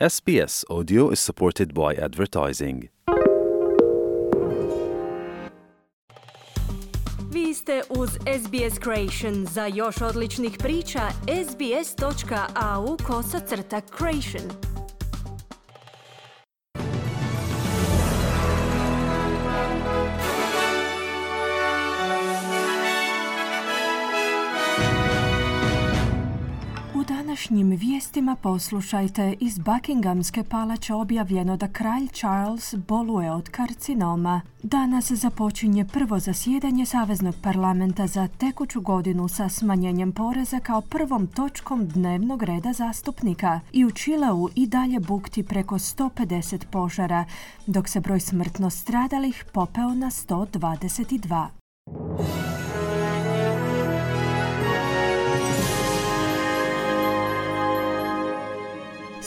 SBS Audio is supported by advertising. Vi ste uz SBS Creation. Za još odličnih priča, sbs.au kosacrta creation. Današnjim vijestima poslušajte iz Buckinghamske palače objavljeno da kralj Charles boluje od karcinoma. Danas započinje prvo zasjedanje Saveznog parlamenta za tekuću godinu sa smanjenjem poreza kao prvom točkom dnevnog reda zastupnika. I u Čileu i dalje bukti preko 150 požara, dok se broj smrtno stradalih popeo na 122.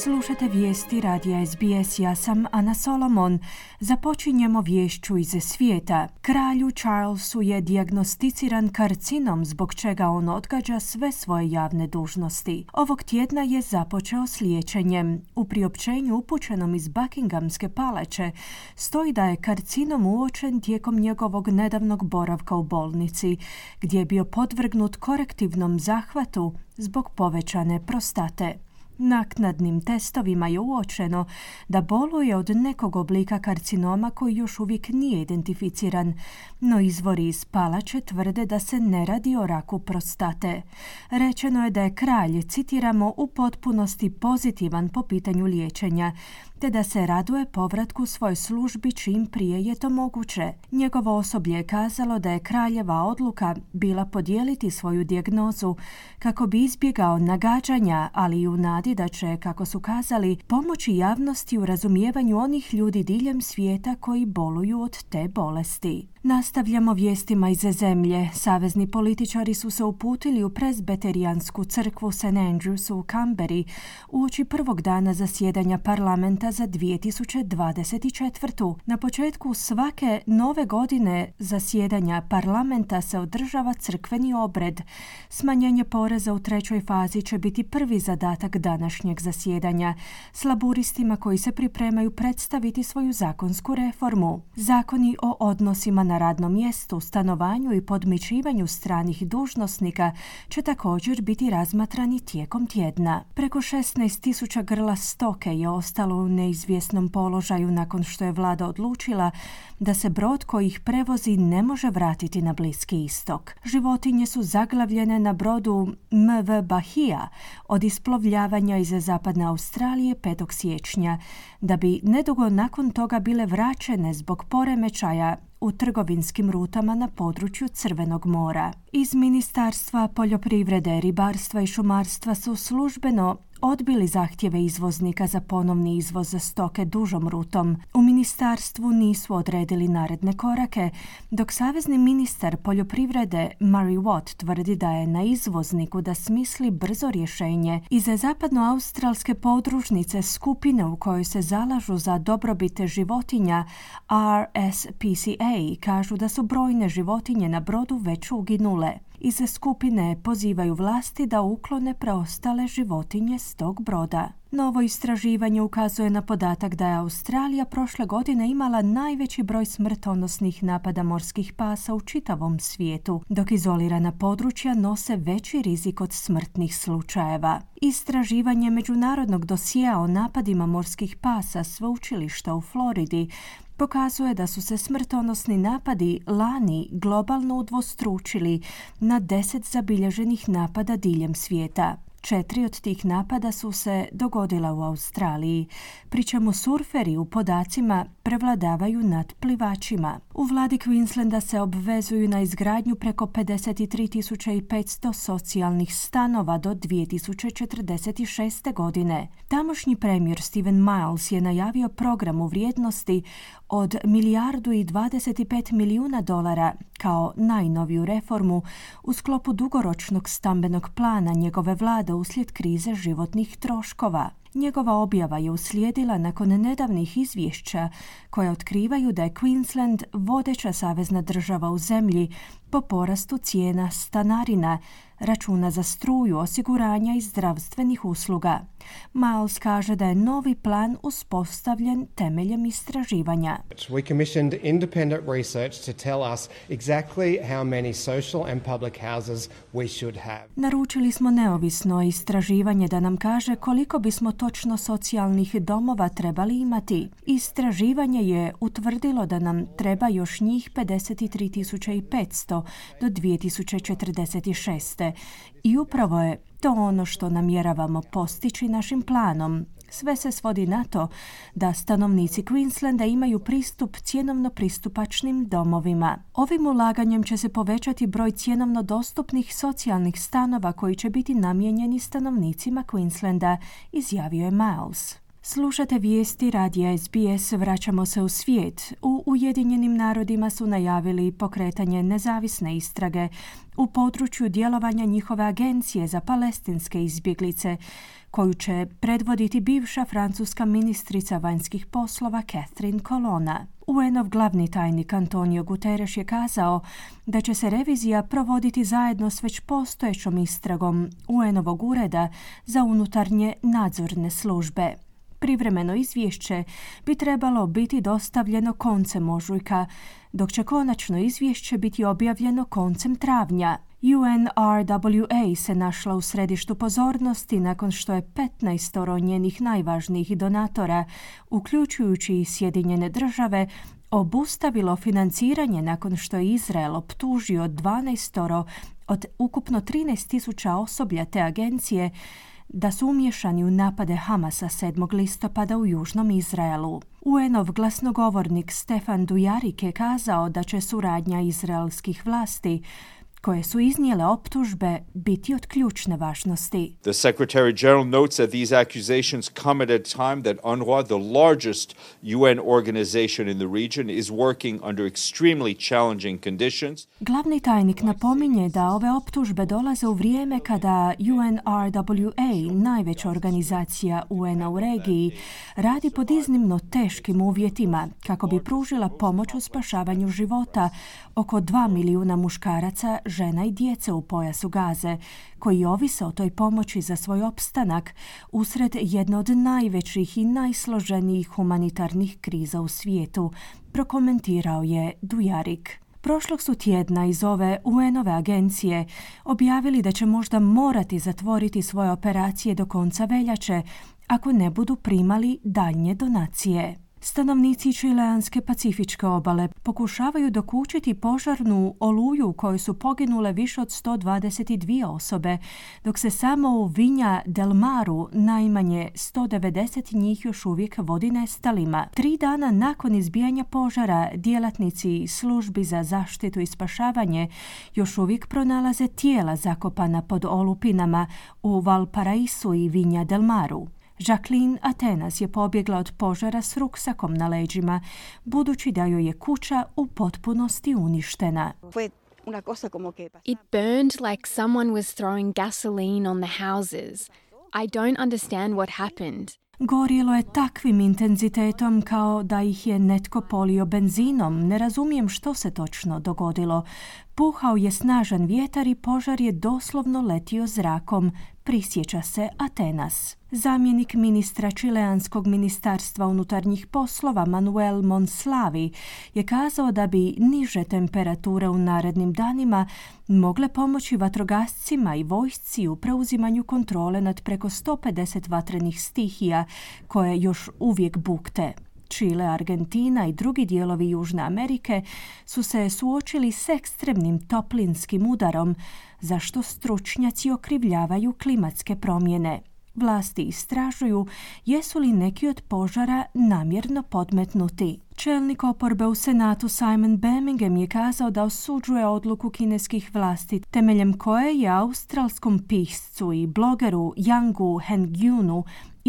Slušate vijesti radija SBS, ja sam Ana Solomon. Započinjemo vješću iz svijeta. Kralju Charlesu je dijagnosticiran karcinom zbog čega on odgađa sve svoje javne dužnosti. Ovog tjedna je započeo s liječenjem. U priopćenju upućenom iz Buckinghamske palače stoji da je karcinom uočen tijekom njegovog nedavnog boravka u bolnici, gdje je bio podvrgnut korektivnom zahvatu zbog povećane prostate. Naknadnim testovima je uočeno da boluje od nekog oblika karcinoma koji još uvijek nije identificiran, no izvori iz palače tvrde da se ne radi o raku prostate. Rečeno je da je kralj, citiramo, u potpunosti pozitivan po pitanju liječenja, te da se raduje povratku svoj službi čim prije je to moguće. Njegovo osoblje je kazalo da je kraljeva odluka bila podijeliti svoju dijagnozu kako bi izbjegao nagađanja, ali i u nadi da će, kako su kazali, pomoći javnosti u razumijevanju onih ljudi diljem svijeta koji boluju od te bolesti. Nastavljamo vijestima iz zemlje. Savezni političari su se uputili u prezbeterijansku crkvu St. Andrews u Kamberi uoči prvog dana zasjedanja parlamenta za 2024. Na početku svake nove godine zasjedanja parlamenta se održava crkveni obred. Smanjenje poreza u trećoj fazi će biti prvi zadatak današnjeg zasjedanja. Slaburistima koji se pripremaju predstaviti svoju zakonsku reformu. Zakoni o odnosima na radnom mjestu, stanovanju i podmićivanju stranih dužnosnika će također biti razmatrani tijekom tjedna. Preko 16.000 grla stoke je ostalo u neizvjesnom položaju nakon što je vlada odlučila da se brod koji ih prevozi ne može vratiti na Bliski istok. Životinje su zaglavljene na brodu MV Bahia od isplovljavanja iz zapadne Australije 5. siječnja, da bi nedugo nakon toga bile vraćene zbog poremećaja u trgovinskim rutama na području Crvenog mora. Iz Ministarstva poljoprivrede, ribarstva i šumarstva su službeno odbili zahtjeve izvoznika za ponovni izvoz stoke dužom rutom. U ministarstvu nisu odredili naredne korake, dok savezni ministar poljoprivrede Murray Watt tvrdi da je na izvozniku da smisli brzo rješenje i za zapadnoaustralske podružnice skupine u kojoj se zalažu za dobrobite životinja RSPCA kažu da su brojne životinje na brodu već uginule. Iz skupine pozivaju vlasti da uklone preostale životinje s tog broda. Novo istraživanje ukazuje na podatak da je Australija prošle godine imala najveći broj smrtonosnih napada morskih pasa u čitavom svijetu, dok izolirana područja nose veći rizik od smrtnih slučajeva. Istraživanje međunarodnog dosija o napadima morskih pasa sveučilišta u Floridi pokazuje da su se smrtonosni napadi lani globalno udvostručili na deset zabilježenih napada diljem svijeta. Četiri od tih napada su se dogodila u Australiji, pri čemu surferi u podacima prevladavaju nad plivačima. U vladi Queenslanda se obvezuju na izgradnju preko 53.500 socijalnih stanova do 2046. godine. Tamošnji premijer Steven Miles je najavio program u vrijednosti od milijardu i 25 milijuna dolara kao najnoviju reformu u sklopu dugoročnog stambenog plana njegove vlade uslijed krize životnih troškova. Njegova objava je uslijedila nakon nedavnih izvješća koja otkrivaju da je Queensland vodeća savezna država u zemlji po porastu cijena stanarina računa za struju, osiguranja i zdravstvenih usluga. Miles kaže da je novi plan uspostavljen temeljem istraživanja. We commissioned independent research to tell us exactly how many social and public houses we should have. Naručili smo neovisno istraživanje da nam kaže koliko bismo točno socijalnih domova trebali imati. Istraživanje je utvrdilo da nam treba još njih 53.500 do 2046. I upravo je to ono što namjeravamo postići našim planom. Sve se svodi na to da stanovnici Queenslanda imaju pristup cjenovno pristupačnim domovima. Ovim ulaganjem će se povećati broj cjenovno dostupnih socijalnih stanova koji će biti namijenjeni stanovnicima Queenslanda, izjavio je Miles. Slušate vijesti radija SBS, vraćamo se u svijet. U Ujedinjenim narodima su najavili pokretanje nezavisne istrage u području djelovanja njihove agencije za palestinske izbjeglice, koju će predvoditi bivša francuska ministrica vanjskih poslova Catherine Colonna. UN-ov glavni tajnik Antonio Guterres je kazao da će se revizija provoditi zajedno s već postojećom istragom UN-ovog ureda za unutarnje nadzorne službe. Privremeno izvješće bi trebalo biti dostavljeno koncem ožujka, dok će konačno izvješće biti objavljeno koncem travnja. UNRWA se našla u središtu pozornosti nakon što je 15 njenih najvažnijih donatora, uključujući i Sjedinjene države, obustavilo financiranje nakon što je Izrael optužio 12 od ukupno 13.000 osoblja te agencije da su umješani u napade Hamasa 7. listopada u Južnom Izraelu. UN-ov glasnogovornik Stefan Dujarik je kazao da će suradnja izraelskih vlasti koje su iznijele optužbe biti od ključne važnosti. The Secretary General notes that these accusations come at a time that UNRWA, the largest UN organization in the region, is working under extremely challenging conditions. Glavni tajnik napominje da ove optužbe dolaze u vrijeme kada UNRWA, najveća organizacija UN u regiji, radi pod iznimno teškim uvjetima kako bi pružila pomoć u spašavanju života oko 2 milijuna muškaraca, žena i djece u pojasu gaze, koji ovise o toj pomoći za svoj opstanak usred jedne od najvećih i najsloženijih humanitarnih kriza u svijetu, prokomentirao je Dujarik. Prošlog su tjedna iz ove UN-ove agencije objavili da će možda morati zatvoriti svoje operacije do konca veljače ako ne budu primali daljnje donacije. Stanovnici čileanske pacifičke obale pokušavaju dokučiti požarnu oluju u su poginule više od 122 osobe, dok se samo u Vinja del Maru najmanje 190 njih još uvijek vodi nestalima. Tri dana nakon izbijanja požara, djelatnici službi za zaštitu i spašavanje još uvijek pronalaze tijela zakopana pod olupinama u Valparaisu i Vinja del Maru. Jacqueline Atenas je pobjegla od požara s ruksakom na leđima, budući da joj je kuća u potpunosti uništena. It burned like someone was throwing gasoline on the houses. I don't understand what happened. Gorilo je takvim intenzitetom kao da ih je netko polio benzinom. Ne razumijem što se točno dogodilo. Puhao je snažan vjetar i požar je doslovno letio zrakom, prisjeća se Atenas. Zamjenik ministra Čileanskog ministarstva unutarnjih poslova Manuel Monslavi je kazao da bi niže temperature u narednim danima mogle pomoći vatrogascima i vojsci u preuzimanju kontrole nad preko 150 vatrenih stihija koje još uvijek bukte. Čile, Argentina i drugi dijelovi Južne Amerike su se suočili s ekstremnim toplinskim udarom, za što stručnjaci okrivljavaju klimatske promjene. Vlasti istražuju jesu li neki od požara namjerno podmetnuti. Čelnik oporbe u Senatu Simon Birmingham je kazao da osuđuje odluku kineskih vlasti temeljem koje je australskom piscu i blogeru Yangu Hengyunu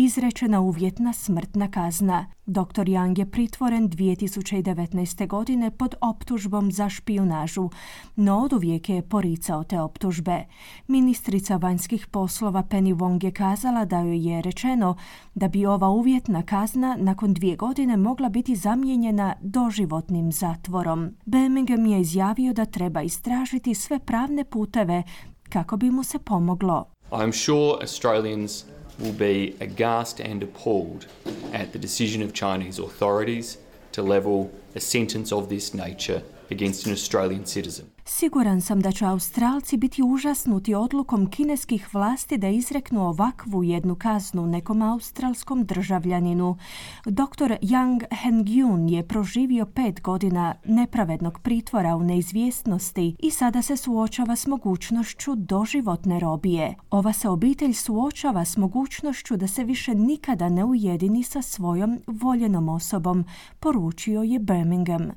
izrečena uvjetna smrtna kazna. Dr. Yang je pritvoren 2019. godine pod optužbom za špijunažu, no oduvijek je poricao te optužbe. Ministrica vanjskih poslova Penny Wong je kazala da joj je rečeno da bi ova uvjetna kazna nakon dvije godine mogla biti zamijenjena doživotnim zatvorom. Birmingham je izjavio da treba istražiti sve pravne puteve kako bi mu se pomoglo. I'm sure Australians will be aghast and appalled at the decision of Chinese authorities to level a sentence of this nature against an Australian citizen. Siguran sam da će Australci biti užasnuti odlukom kineskih vlasti da izreknu ovakvu jednu kaznu nekom australskom državljaninu. Dr. Yang Hengyun je proživio pet godina nepravednog pritvora u neizvjesnosti i sada se suočava s mogućnošću doživotne robije. Ova se obitelj suočava s mogućnošću da se više nikada ne ujedini sa svojom voljenom osobom, poručio je Birmingham.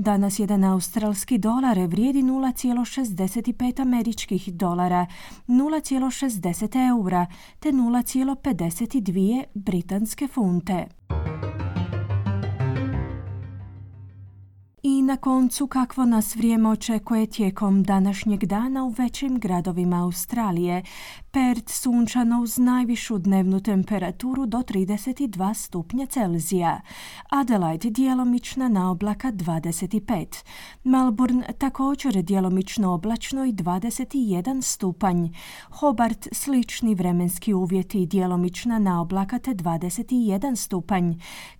Danas jedan australski dolar vrijedi 0,65 američkih dolara, 0,60 eura te 0,52 britanske funte. Na koncu kakvo nas vrijeme očekuje tijekom današnjeg dana u većim gradovima Australije. Perth sunčano uz najvišu dnevnu temperaturu do 32 stupnja Celzija. Adelaide djelomična na oblaka 25. Melbourne također djelomično oblačno i 21 stupanj. Hobart slični vremenski uvjeti djelomična na oblaka te 21 stupanj.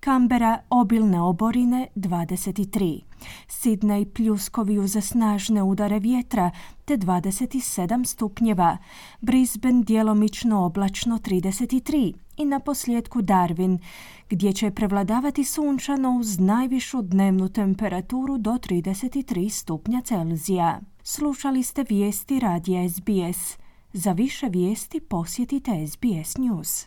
Canberra obilne oborine 23. Sidney pljuskovi uz snažne udare vjetra te 27 stupnjeva. Brisbane djelomično oblačno 33 i na posljedku Darwin, gdje će prevladavati sunčano uz najvišu dnevnu temperaturu do 33 stupnja Celzija. Slušali ste vijesti radija SBS. Za više vijesti posjetite SBS News.